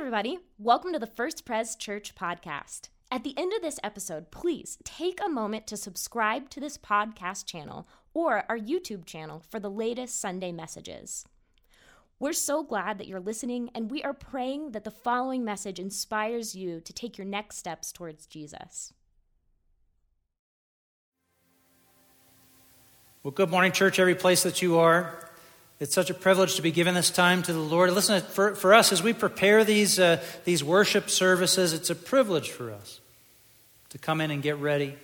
everybody. Welcome to the First Pres Church podcast. At the end of this episode, please take a moment to subscribe to this podcast channel or our YouTube channel for the latest Sunday messages. We're so glad that you're listening, and we are praying that the following message inspires you to take your next steps towards Jesus. Well, good morning, church, every place that you are. It's such a privilege to be given this time to the Lord. Listen, for, for us, as we prepare these, uh, these worship services, it's a privilege for us to come in and get ready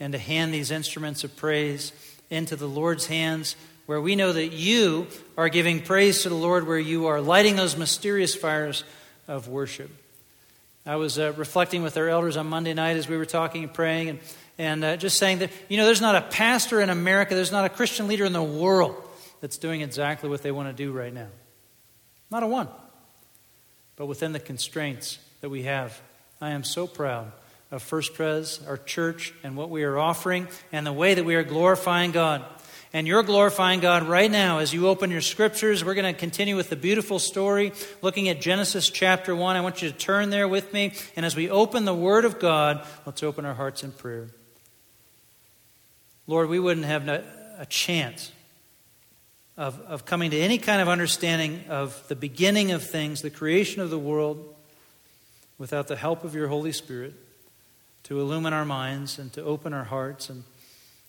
and to hand these instruments of praise into the Lord's hands, where we know that you are giving praise to the Lord, where you are lighting those mysterious fires of worship. I was uh, reflecting with our elders on Monday night as we were talking and praying, and, and uh, just saying that, you know, there's not a pastor in America, there's not a Christian leader in the world that's doing exactly what they want to do right now. Not a one. But within the constraints that we have, I am so proud of First Pres, our church, and what we are offering, and the way that we are glorifying God. And you're glorifying God right now as you open your scriptures. We're going to continue with the beautiful story, looking at Genesis chapter 1. I want you to turn there with me. And as we open the Word of God, let's open our hearts in prayer. Lord, we wouldn't have a chance of, of coming to any kind of understanding of the beginning of things, the creation of the world, without the help of your Holy Spirit to illumine our minds and to open our hearts and,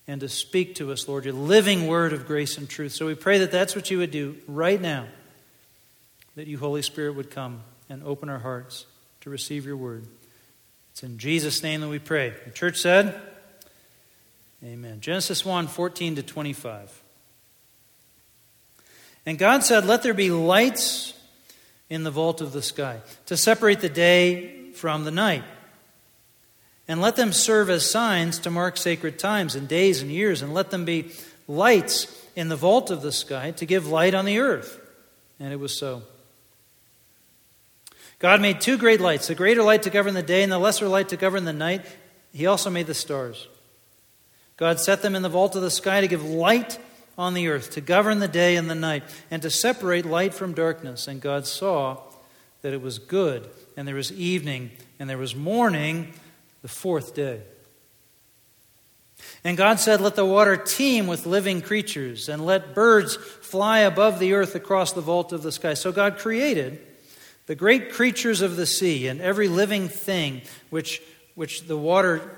and to speak to us, Lord, your living word of grace and truth. So we pray that that's what you would do right now, that you, Holy Spirit, would come and open our hearts to receive your word. It's in Jesus' name that we pray. The church said, Amen. Genesis 1 14 to 25. And God said, Let there be lights in the vault of the sky to separate the day from the night. And let them serve as signs to mark sacred times and days and years. And let them be lights in the vault of the sky to give light on the earth. And it was so. God made two great lights the greater light to govern the day and the lesser light to govern the night. He also made the stars. God set them in the vault of the sky to give light on the earth, to govern the day and the night, and to separate light from darkness. And God saw that it was good. And there was evening, and there was morning, the fourth day. And God said, Let the water teem with living creatures, and let birds fly above the earth across the vault of the sky. So God created the great creatures of the sea and every living thing which, which the water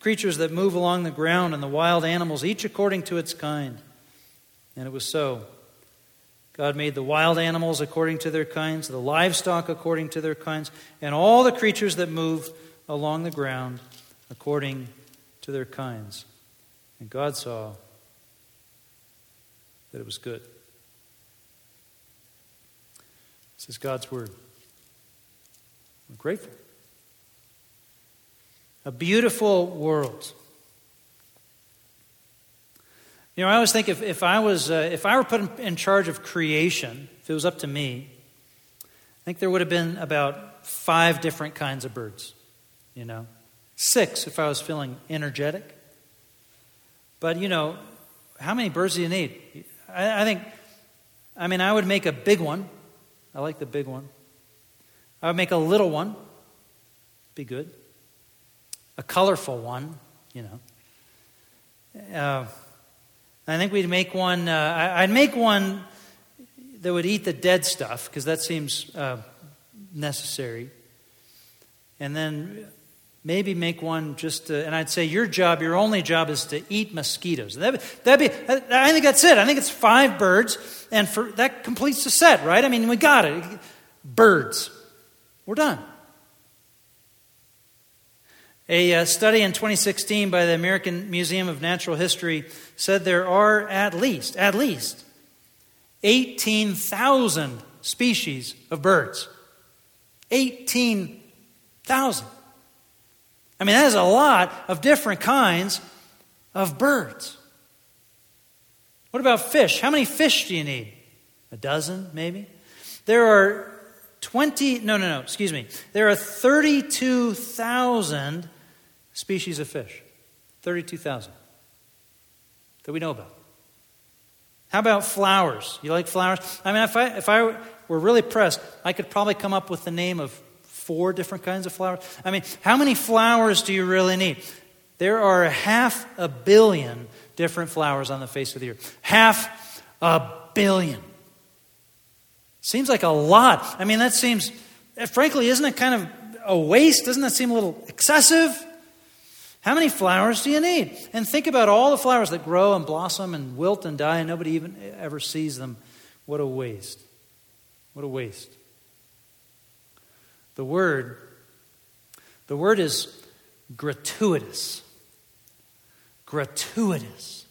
creatures that move along the ground, and the wild animals, each according to its kind. And it was so. God made the wild animals according to their kinds, the livestock according to their kinds, and all the creatures that move along the ground according to their kinds. And God saw that it was good. This is God's word. I'm grateful a beautiful world. You know, I always think if, if I was uh, if I were put in charge of creation, if it was up to me, I think there would have been about five different kinds of birds. You know, six if I was feeling energetic. But you know, how many birds do you need? I, I think. I mean, I would make a big one. I like the big one. I would make a little one. Be good a colorful one, you know. Uh, I think we'd make one, uh, I'd make one that would eat the dead stuff, because that seems uh, necessary. And then maybe make one just to, and I'd say your job, your only job is to eat mosquitoes. That'd, that'd be, I think that's it. I think it's five birds, and for, that completes the set, right? I mean, we got it. Birds. We're done. A uh, study in 2016 by the American Museum of Natural History said there are at least, at least, 18,000 species of birds. 18,000. I mean, that is a lot of different kinds of birds. What about fish? How many fish do you need? A dozen, maybe? There are 20, no, no, no, excuse me. There are 32,000 species of fish. 32,000 that we know about. How about flowers? You like flowers? I mean, if I, if I were really pressed, I could probably come up with the name of four different kinds of flowers. I mean, how many flowers do you really need? There are half a billion different flowers on the face of the earth. Half a billion. Seems like a lot. I mean, that seems, eh, frankly, isn't it kind of a waste? Doesn't that seem a little excessive? How many flowers do you need? And think about all the flowers that grow and blossom and wilt and die, and nobody even ever sees them. What a waste. What a waste. The word, the word is gratuitous. Gratuitous.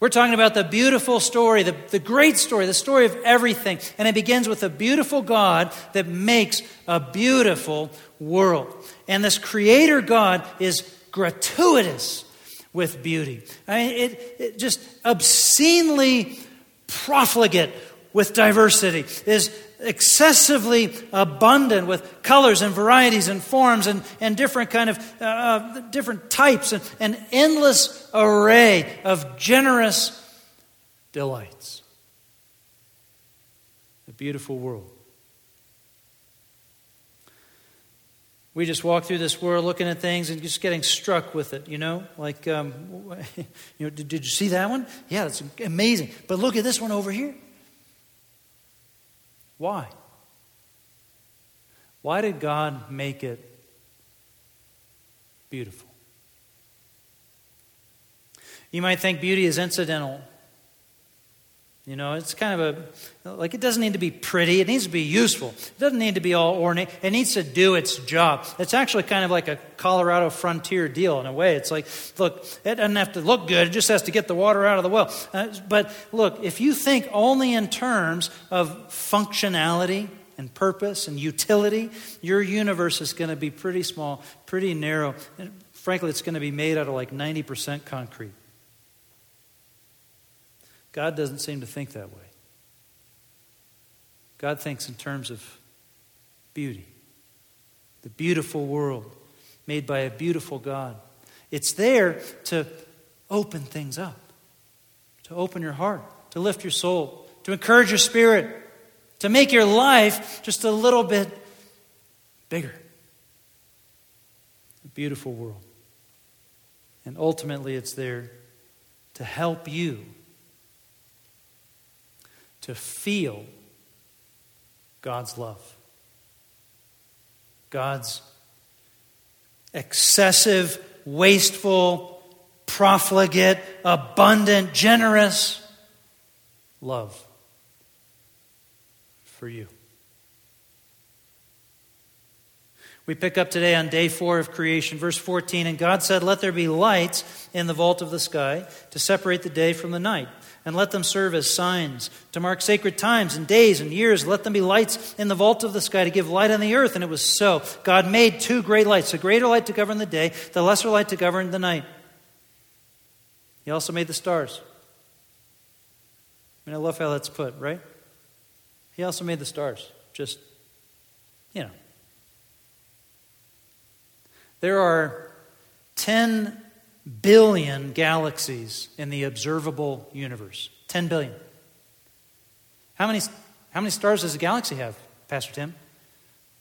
We're talking about the beautiful story, the, the great story, the story of everything. And it begins with a beautiful God that makes a beautiful world. And this creator God is gratuitous with beauty. I mean, it, it just obscenely profligate with diversity, is excessively abundant with colors and varieties and forms and, and different kind of uh, uh, different types and an endless array of generous delights a beautiful world we just walk through this world looking at things and just getting struck with it, you know? Like, um, you know, did, did you see that one? Yeah, it's amazing. But look at this one over here. Why? Why did God make it beautiful? You might think beauty is incidental. You know, it's kind of a, like it doesn't need to be pretty. It needs to be useful. It doesn't need to be all ornate. It needs to do its job. It's actually kind of like a Colorado frontier deal in a way. It's like, look, it doesn't have to look good. It just has to get the water out of the well. Uh, but look, if you think only in terms of functionality and purpose and utility, your universe is going to be pretty small, pretty narrow. And frankly, it's going to be made out of like 90% concrete. God doesn't seem to think that way. God thinks in terms of beauty, the beautiful world made by a beautiful God. It's there to open things up, to open your heart, to lift your soul, to encourage your spirit, to make your life just a little bit bigger. A beautiful world. And ultimately, it's there to help you to feel God's love. God's excessive, wasteful, profligate, abundant, generous love for you. We pick up today on day four of creation, verse 14. And God said, Let there be lights in the vault of the sky to separate the day from the night and let them serve as signs to mark sacred times and days and years. Let them be lights in the vault of the sky to give light on the earth. And it was so. God made two great lights the greater light to govern the day, the lesser light to govern the night. He also made the stars. I mean, I love how that's put, right? He also made the stars. Just, you know. There are 10 billion galaxies in the observable universe. 10 billion. How many, how many stars does a galaxy have, Pastor Tim?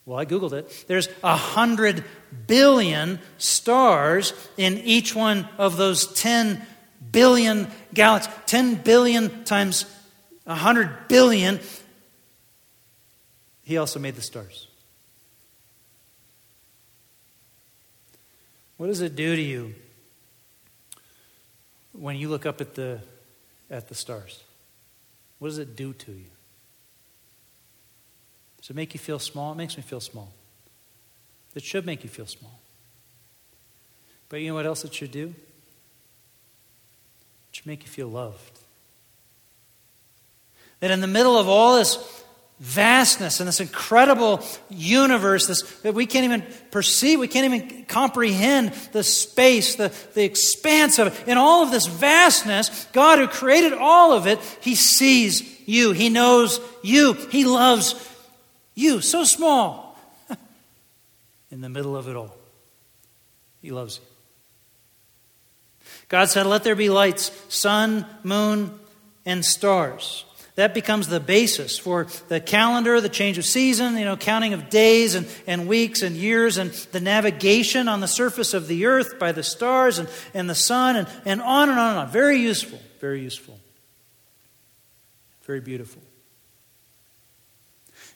Well, I Googled it. There's a hundred billion stars in each one of those 10 billion galaxies. 10 billion times a hundred billion. He also made the stars. What does it do to you when you look up at the, at the stars? What does it do to you? Does it make you feel small? It makes me feel small. It should make you feel small. But you know what else it should do? It should make you feel loved. That in the middle of all this vastness and this incredible universe this, that we can't even perceive, we can't even comprehend the space, the, the expanse of it. In all of this vastness, God, who created all of it, He sees you. He knows you. He loves you. So small. In the middle of it all, He loves you. God said, Let there be lights, sun, moon, and stars. That becomes the basis for the calendar, the change of season, you know, counting of days and, and weeks and years, and the navigation on the surface of the earth by the stars and, and the sun, and, and on and on and on. Very useful, very useful. Very beautiful.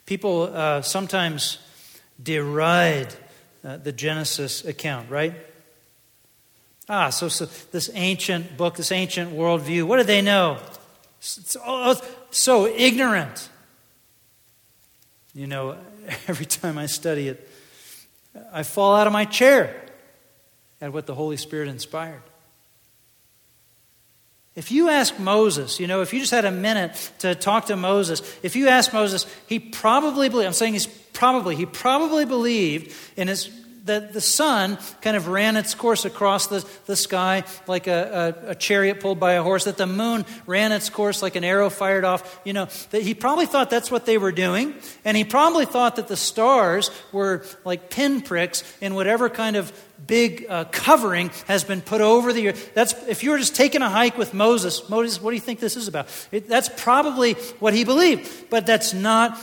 People uh, sometimes deride uh, the Genesis account, right? Ah, so, so this ancient book, this ancient worldview, what do they know? It's so ignorant. You know, every time I study it, I fall out of my chair at what the Holy Spirit inspired. If you ask Moses, you know, if you just had a minute to talk to Moses, if you ask Moses, he probably believed, I'm saying he's probably, he probably believed in his that the sun kind of ran its course across the, the sky like a, a, a, chariot pulled by a horse, that the moon ran its course like an arrow fired off. You know, that he probably thought that's what they were doing. And he probably thought that the stars were like pinpricks in whatever kind of big uh, covering has been put over the earth. That's, if you were just taking a hike with Moses, Moses, what do you think this is about? It, that's probably what he believed. But that's not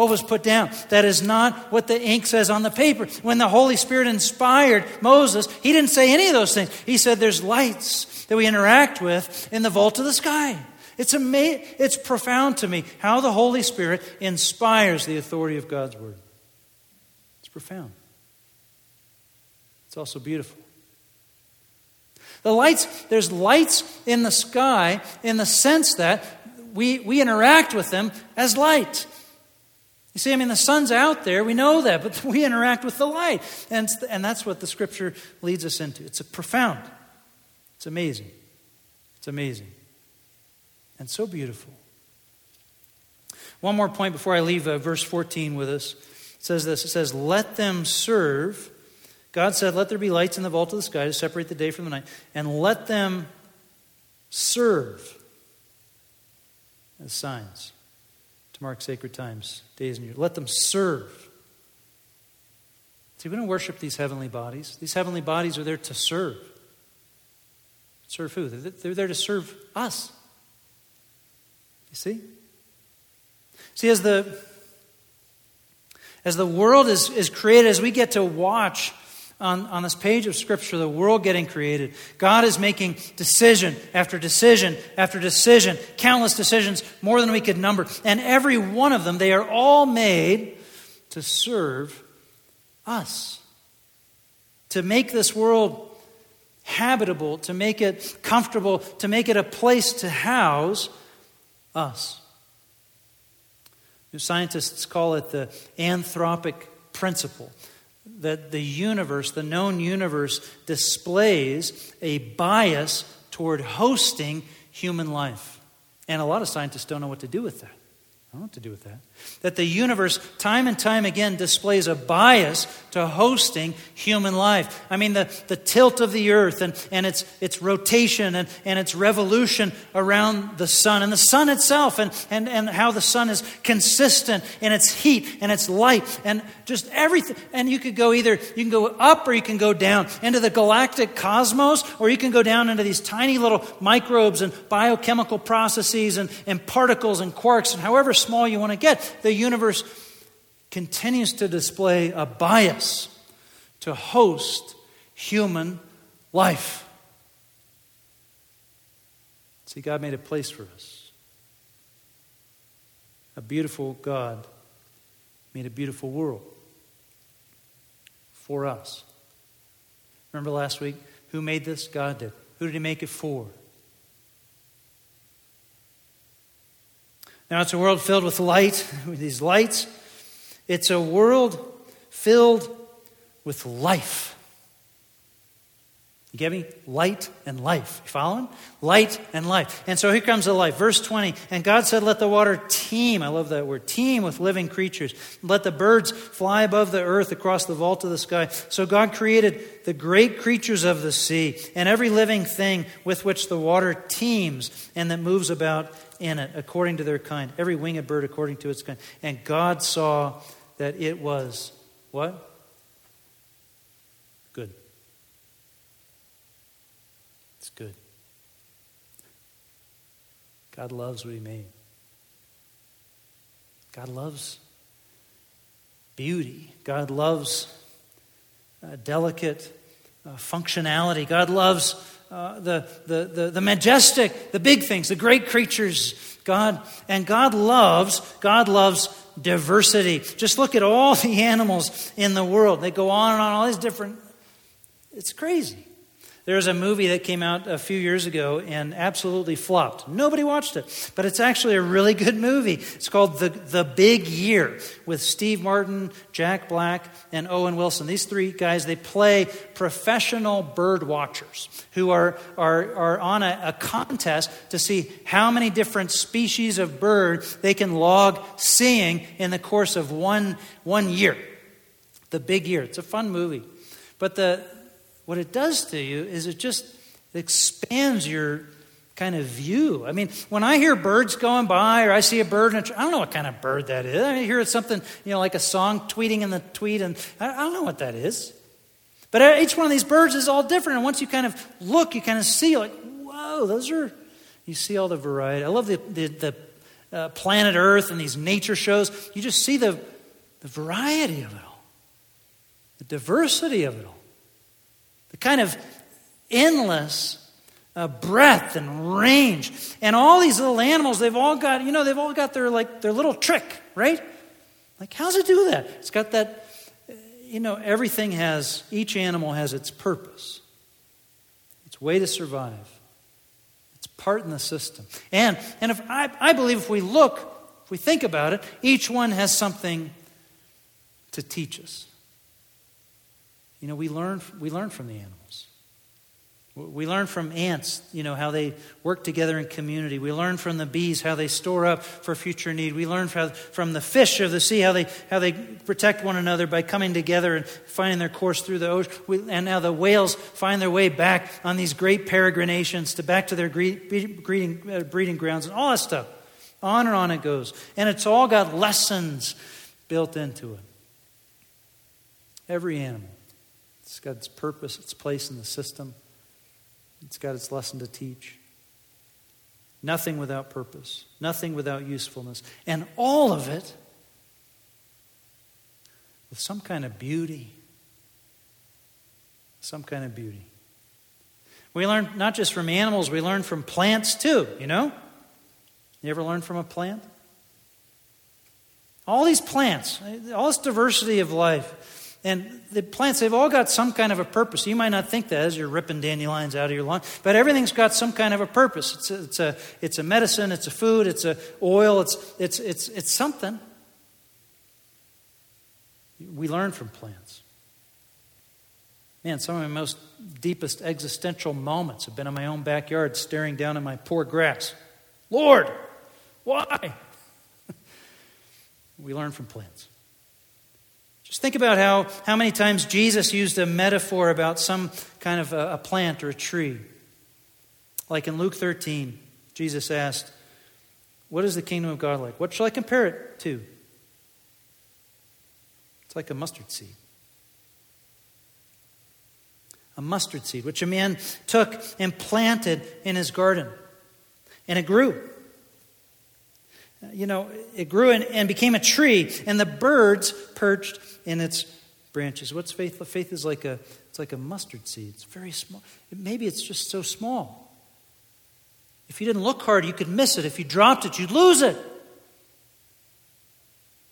what was put down. That is not what the ink says on the paper. When the Holy Spirit inspired Moses, he didn't say any of those things. He said there's lights that we interact with in the vault of the sky. It's, ama- it's profound to me how the Holy Spirit inspires the authority of God's Word. It's profound. It's also beautiful. The lights, there's lights in the sky in the sense that we, we interact with them as light. You see, I mean, the sun's out there, we know that, but we interact with the light. And, and that's what the scripture leads us into. It's profound, it's amazing. It's amazing. And so beautiful. One more point before I leave uh, verse 14 with us. It says this It says, Let them serve. God said, Let there be lights in the vault of the sky to separate the day from the night, and let them serve as signs to mark sacred times, days, and years. Let them serve. See, we don't worship these heavenly bodies. These heavenly bodies are there to serve. Serve who? They're there to serve us. You see? See, as the as the world is, is created, as we get to watch on, on this page of Scripture, the world getting created. God is making decision after decision after decision, countless decisions, more than we could number. And every one of them, they are all made to serve us, to make this world habitable, to make it comfortable, to make it a place to house us. Scientists call it the anthropic principle that the universe, the known universe, displays a bias toward hosting human life. And a lot of scientists don't know what to do with that. I don't what to do with that that the universe, time and time again, displays a bias to hosting human life. I mean, the, the tilt of the earth and, and its, its rotation and, and its revolution around the sun, and the sun itself, and, and, and how the sun is consistent in its heat and its light, and just everything. And you could go either, you can go up or you can go down into the galactic cosmos, or you can go down into these tiny little microbes and biochemical processes and, and particles and quarks, and however small you want to get. The universe continues to display a bias to host human life. See, God made a place for us. A beautiful God made a beautiful world for us. Remember last week? Who made this? God did. Who did He make it for? Now, it's a world filled with light, with these lights. It's a world filled with life. You get me? Light and life. You following? Light and life. And so here comes the life. Verse 20. And God said, Let the water teem. I love that word. Teem with living creatures. Let the birds fly above the earth across the vault of the sky. So God created the great creatures of the sea and every living thing with which the water teems and that moves about in it according to their kind. Every winged bird according to its kind. And God saw that it was what? Good. Good. God loves what He made. God loves beauty. God loves uh, delicate uh, functionality. God loves uh, the, the, the, the majestic, the big things, the great creatures. God, and God loves, God loves diversity. Just look at all the animals in the world. They go on and on, all these different. It's crazy. There's a movie that came out a few years ago and absolutely flopped. Nobody watched it, but it's actually a really good movie. It's called The, the Big Year with Steve Martin, Jack Black, and Owen Wilson. These three guys, they play professional bird watchers who are, are, are on a, a contest to see how many different species of bird they can log seeing in the course of one, one year. The Big Year. It's a fun movie. But the, what it does to you is it just expands your kind of view. I mean, when I hear birds going by or I see a bird, in a I don't know what kind of bird that is. I hear it's something, you know, like a song tweeting in the tweet, and I, don't know what that is. But each one of these birds is all different. And once you kind of look, you kind of see, like, whoa, those are, you see all the variety. I love the, the, the uh, planet Earth and these nature shows. You just see the, the variety of it all, the diversity of it all the kind of endless uh, breadth and range. And all these little animals, they've all got, you know, they've all got their like their little trick, right? Like, how's it do that? It's got that, you know, everything has, each animal has its purpose, its way to survive, its part in the system. And, and if I, I believe if we look, if we think about it, each one has something to teach us. You know, we learn, we learn from the animals. We learn from ants, you know, how they work together in community. We learn from the bees how they store up for future need. We learn from the fish of the sea how they, how they protect one another by coming together and finding their course through the ocean. We, and now the whales find their way back on these great peregrinations to back to their breeding, uh, breeding grounds and all that stuff. On and on it goes. And it's all got lessons built into it. Every animal. It's got its purpose, its place in the system. It's got its lesson to teach. Nothing without purpose, nothing without usefulness. And all of it with some kind of beauty. Some kind of beauty. We learn not just from animals, we learn from plants too, you know? You ever learn from a plant? All these plants, all this diversity of life. And the plants, they've all got some kind of a purpose. You might not think that as you're ripping dandelions out of your lawn, but everything's got some kind of a purpose. It's a, it's a, it's a medicine, it's a food, it's a oil, it's, it's, it's, it's something. We learn from plants. Man, some of my most deepest existential moments have been in my own backyard staring down at my poor grass. Lord, why? we learn from plants. Just think about how, how many times Jesus used a metaphor about some kind of a, a plant or a tree. Like in Luke 13, Jesus asked, What is the kingdom of God like? What shall I compare it to? It's like a mustard seed. A mustard seed, which a man took and planted in his garden. And it grew you know, it grew and, and became a tree, and the birds perched in its branches. What's faith? Faith is like a it's like a mustard seed. It's very small. Maybe it's just so small. If you didn't look hard, you could miss it. If you dropped it, you'd lose it.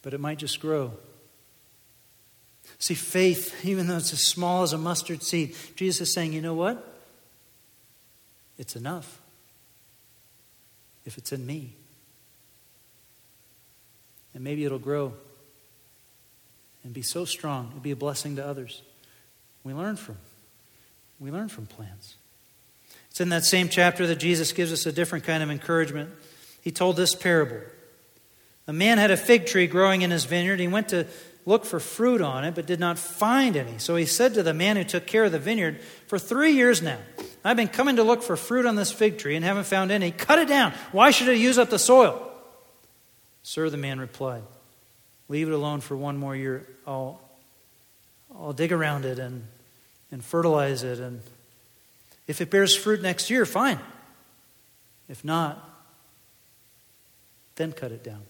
But it might just grow. See, faith, even though it's as small as a mustard seed, Jesus is saying, you know what? It's enough if it's in me and maybe it'll grow and be so strong, it'll be a blessing to others. We learn from. We learn from plants. It's in that same chapter that Jesus gives us a different kind of encouragement. He told this parable. A man had a fig tree growing in his vineyard. He went to look for fruit on it, but did not find any. So he said to the man who took care of the vineyard, For three years now, I've been coming to look for fruit on this fig tree and haven't found any. Cut it down. Why should it use up the soil? Sir, the man replied, Leave it alone for one more year. I'll, I'll dig around it and, and fertilize it. And if it bears fruit next year, fine. If not, then cut it down.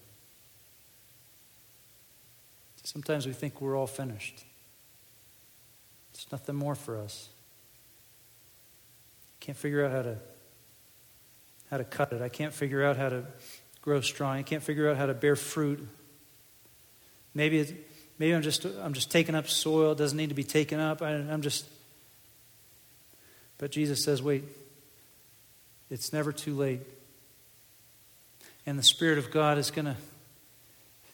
Sometimes we think we're all finished. There's nothing more for us. Can't figure out how to how to cut it. I can't figure out how to grow strong. I can't figure out how to bear fruit. Maybe maybe I'm just I'm just taking up soil. It doesn't need to be taken up. I, I'm just. But Jesus says, wait. It's never too late. And the Spirit of God is going to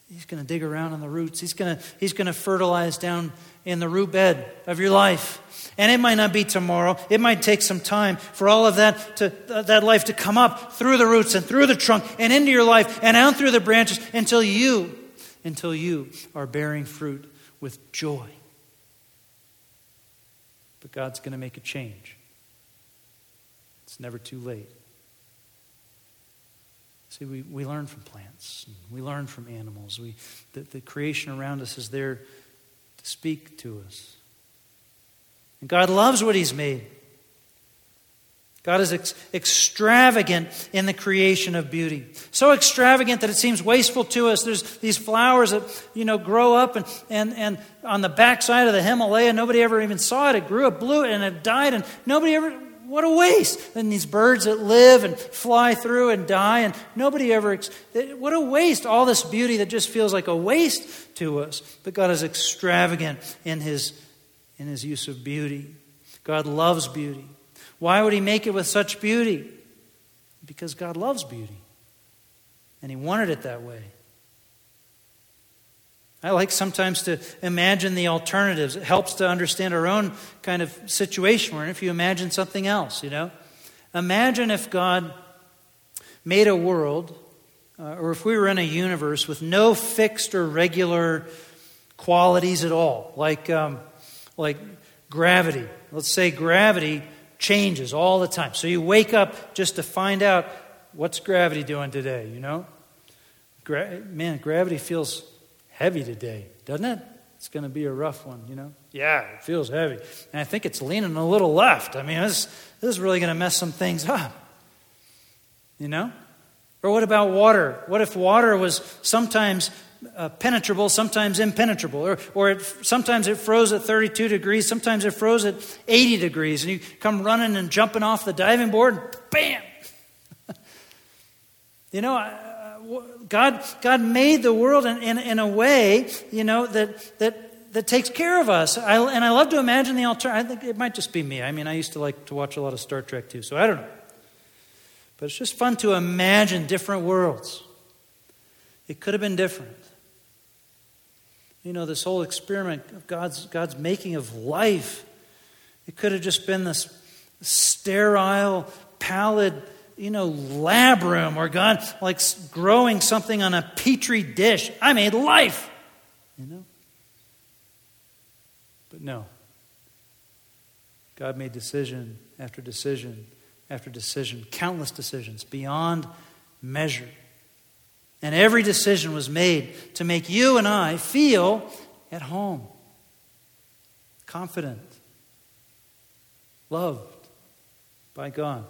He's going to dig around in the roots. He's going to, he's going to fertilize down in the root bed of your life. And it might not be tomorrow. It might take some time for all of that, to, that life to come up through the roots and through the trunk and into your life and out through the branches until you, until you are bearing fruit with joy. But God's going to make a change. It's never too late. See, we, we learn from plants, we learn from animals. We, the, the creation around us is there to speak to us. And God loves what He's made. God is ex- extravagant in the creation of beauty. So extravagant that it seems wasteful to us. There's these flowers that, you know, grow up and, and, and on the backside of the Himalaya, nobody ever even saw it. It grew, it blew, and it died, and nobody ever what a waste. And these birds that live and fly through and die, and nobody ever, what a waste. All this beauty that just feels like a waste to us. But God is extravagant in his, in his use of beauty. God loves beauty. Why would he make it with such beauty? Because God loves beauty. And he wanted it that way. I like sometimes to imagine the alternatives. It helps to understand our own kind of situation we're in if you imagine something else, you know. Imagine if God made a world, uh, or if we were in a universe with no fixed or regular qualities at all, like, um, like gravity. Let's say gravity changes all the time. So you wake up just to find out what's gravity doing today, you know? Gra- man, gravity feels heavy today, doesn't it? It's going to be a rough one, you know? Yeah, it feels heavy. And I think it's leaning a little left. I mean, this, this is really going to mess some things up. You know? Or what about water? What if water was sometimes uh, penetrable, sometimes impenetrable? Or, or it, sometimes it froze at 32 degrees, sometimes it froze at 80 degrees, and you come running and jumping off the diving board, bam! you know, I, God, God made the world in, in, in a way, you know, that, that, that takes care of us. I, and I love to imagine the alternative. I think it might just be me. I mean, I used to like to watch a lot of Star Trek too, so I don't know. But it's just fun to imagine different worlds. It could have been different. You know, this whole experiment of God's, God's making of life, it could have just been this sterile, pallid, you know, lab room or God like growing something on a petri dish. I made life, you know. But no. God made decision after decision after decision, countless decisions beyond measure. And every decision was made to make you and I feel at home, confident, loved by God.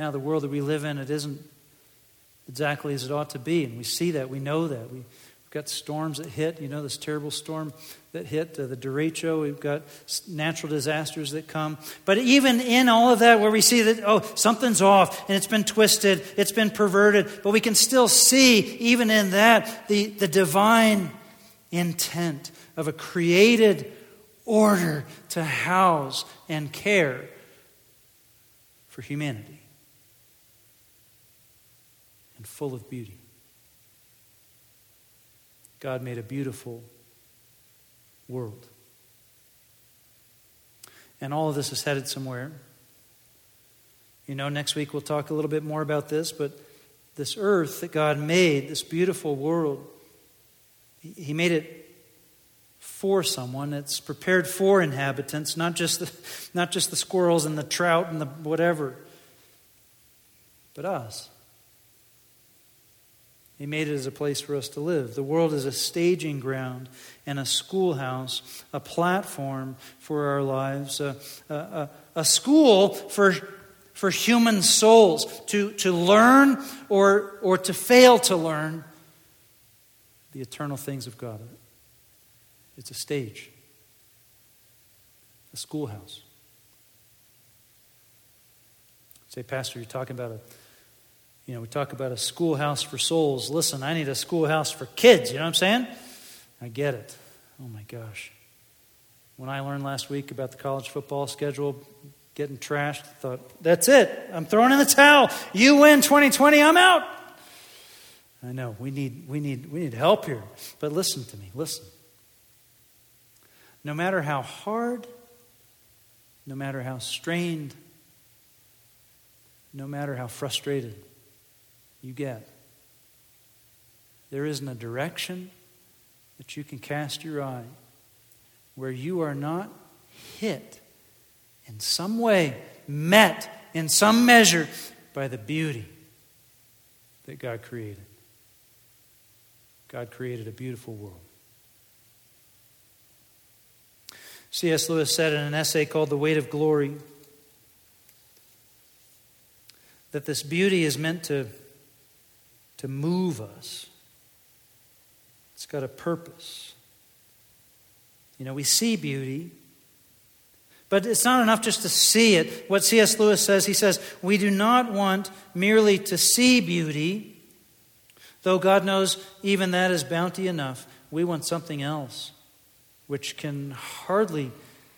Now, the world that we live in, it isn't exactly as it ought to be, and we see that, we know that. We, have got storms that hit, you know, this terrible storm that hit uh, the derecho. We've got natural disasters that come. But even in all of that, where we see that, oh, something's off and it's been twisted, it's been perverted, but we can still see, even in that, the, the divine intent of a created order to house and care for humanity. And full of beauty. God made a beautiful world. And all of this is headed somewhere. You know, next week we'll talk a little bit more about this, but this earth that God made, this beautiful world, He made it for someone. It's prepared for inhabitants, not just the, not just the squirrels and the trout and the whatever, but us. He made it as a place for us to live. The world is a staging ground and a schoolhouse, a platform for our lives, a, a, a, school for, for human souls to, to learn or, or to fail to learn the eternal things of God. It's a stage, a schoolhouse. Say, Pastor, you're talking about a you know, we talk about a schoolhouse for souls. Listen, I need a schoolhouse for kids. You know what I'm saying? I get it. Oh my gosh. When I learned last week about the college football schedule getting trashed, I thought, that's it. I'm throwing in the towel. You win 2020, I'm out. I know we need we need we need help here. But listen to me. Listen. No matter how hard, no matter how strained, no matter how frustrated, you get. There isn't a direction that you can cast your eye where you are not hit in some way, met in some measure by the beauty that God created. God created a beautiful world. C.S. Lewis said in an essay called The Weight of Glory that this beauty is meant to to move us. It's got a purpose. You know, we see beauty, but it's not enough just to see it. What C.S. Lewis says, he says, we do not want merely to see beauty, though God knows even that is bounty enough. We want something else, which can hardly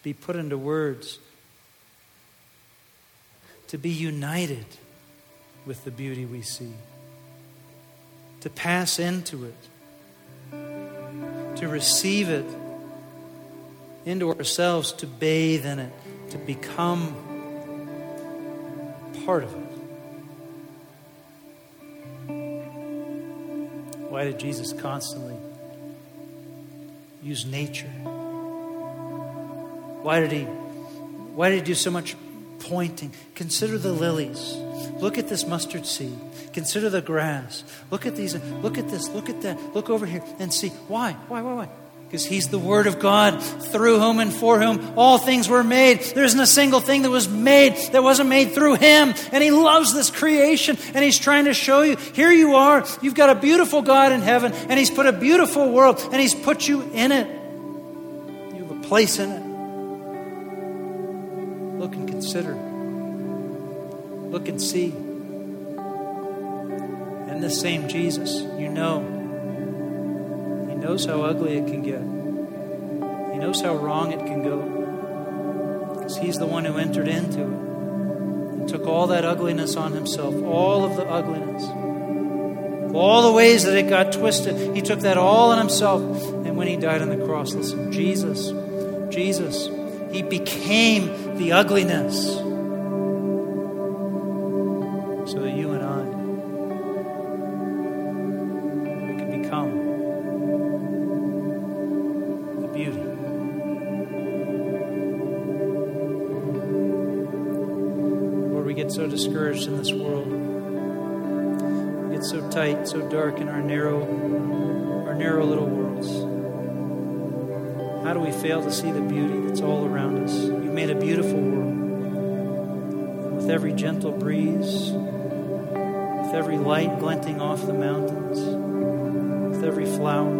be put into words. To be united with the beauty we see to pass into it, to receive it into ourselves, to bathe in it, to become part of it. Why did Jesus constantly use nature? Why did he why did he do so much pointing? Consider the lilies. Look at this mustard seed. Consider the grass. Look at these. Look at this. Look at that. Look over here and see. Why? Why? Why? Why? Because He's the Word of God, through whom and for whom all things were made. There isn't a single thing that was made that wasn't made through Him. And He loves this creation, and He's trying to show you here you are. You've got a beautiful God in heaven, and He's put a beautiful world, and He's put you in it. You have a place in it. Consider. Look and see. And this same Jesus, you know, He knows how ugly it can get, He knows how wrong it can go. Because He's the one who entered into it and took all that ugliness on Himself, all of the ugliness. All the ways that it got twisted, he took that all on himself. And when he died on the cross, listen, Jesus, Jesus, he became the ugliness so that you and I we could become the beauty. Lord, we get so discouraged in this world. We get so tight, so dark in our narrow, our narrow little worlds. How do we fail to see the beauty that's all around us? You've made a beautiful world. With every gentle breeze, with every light glinting off the mountains, with every flower,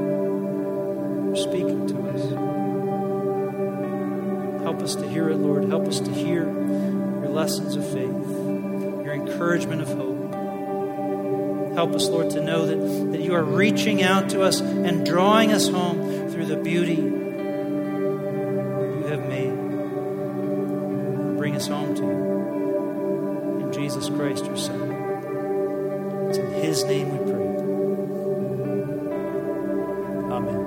you're speaking to us. Help us to hear it, Lord. Help us to hear your lessons of faith your encouragement of hope. Help us, Lord, to know that, that you are reaching out to us and drawing us home through the beauty Jesus Christ, your Son. It's in His name we pray. Amen.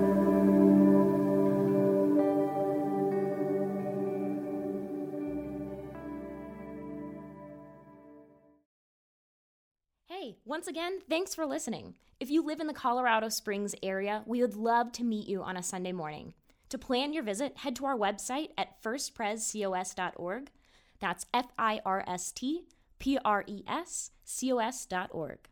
Hey, once again, thanks for listening. If you live in the Colorado Springs area, we would love to meet you on a Sunday morning. To plan your visit, head to our website at firstprescos.org. That's F I R S T P R E S C O S dot org.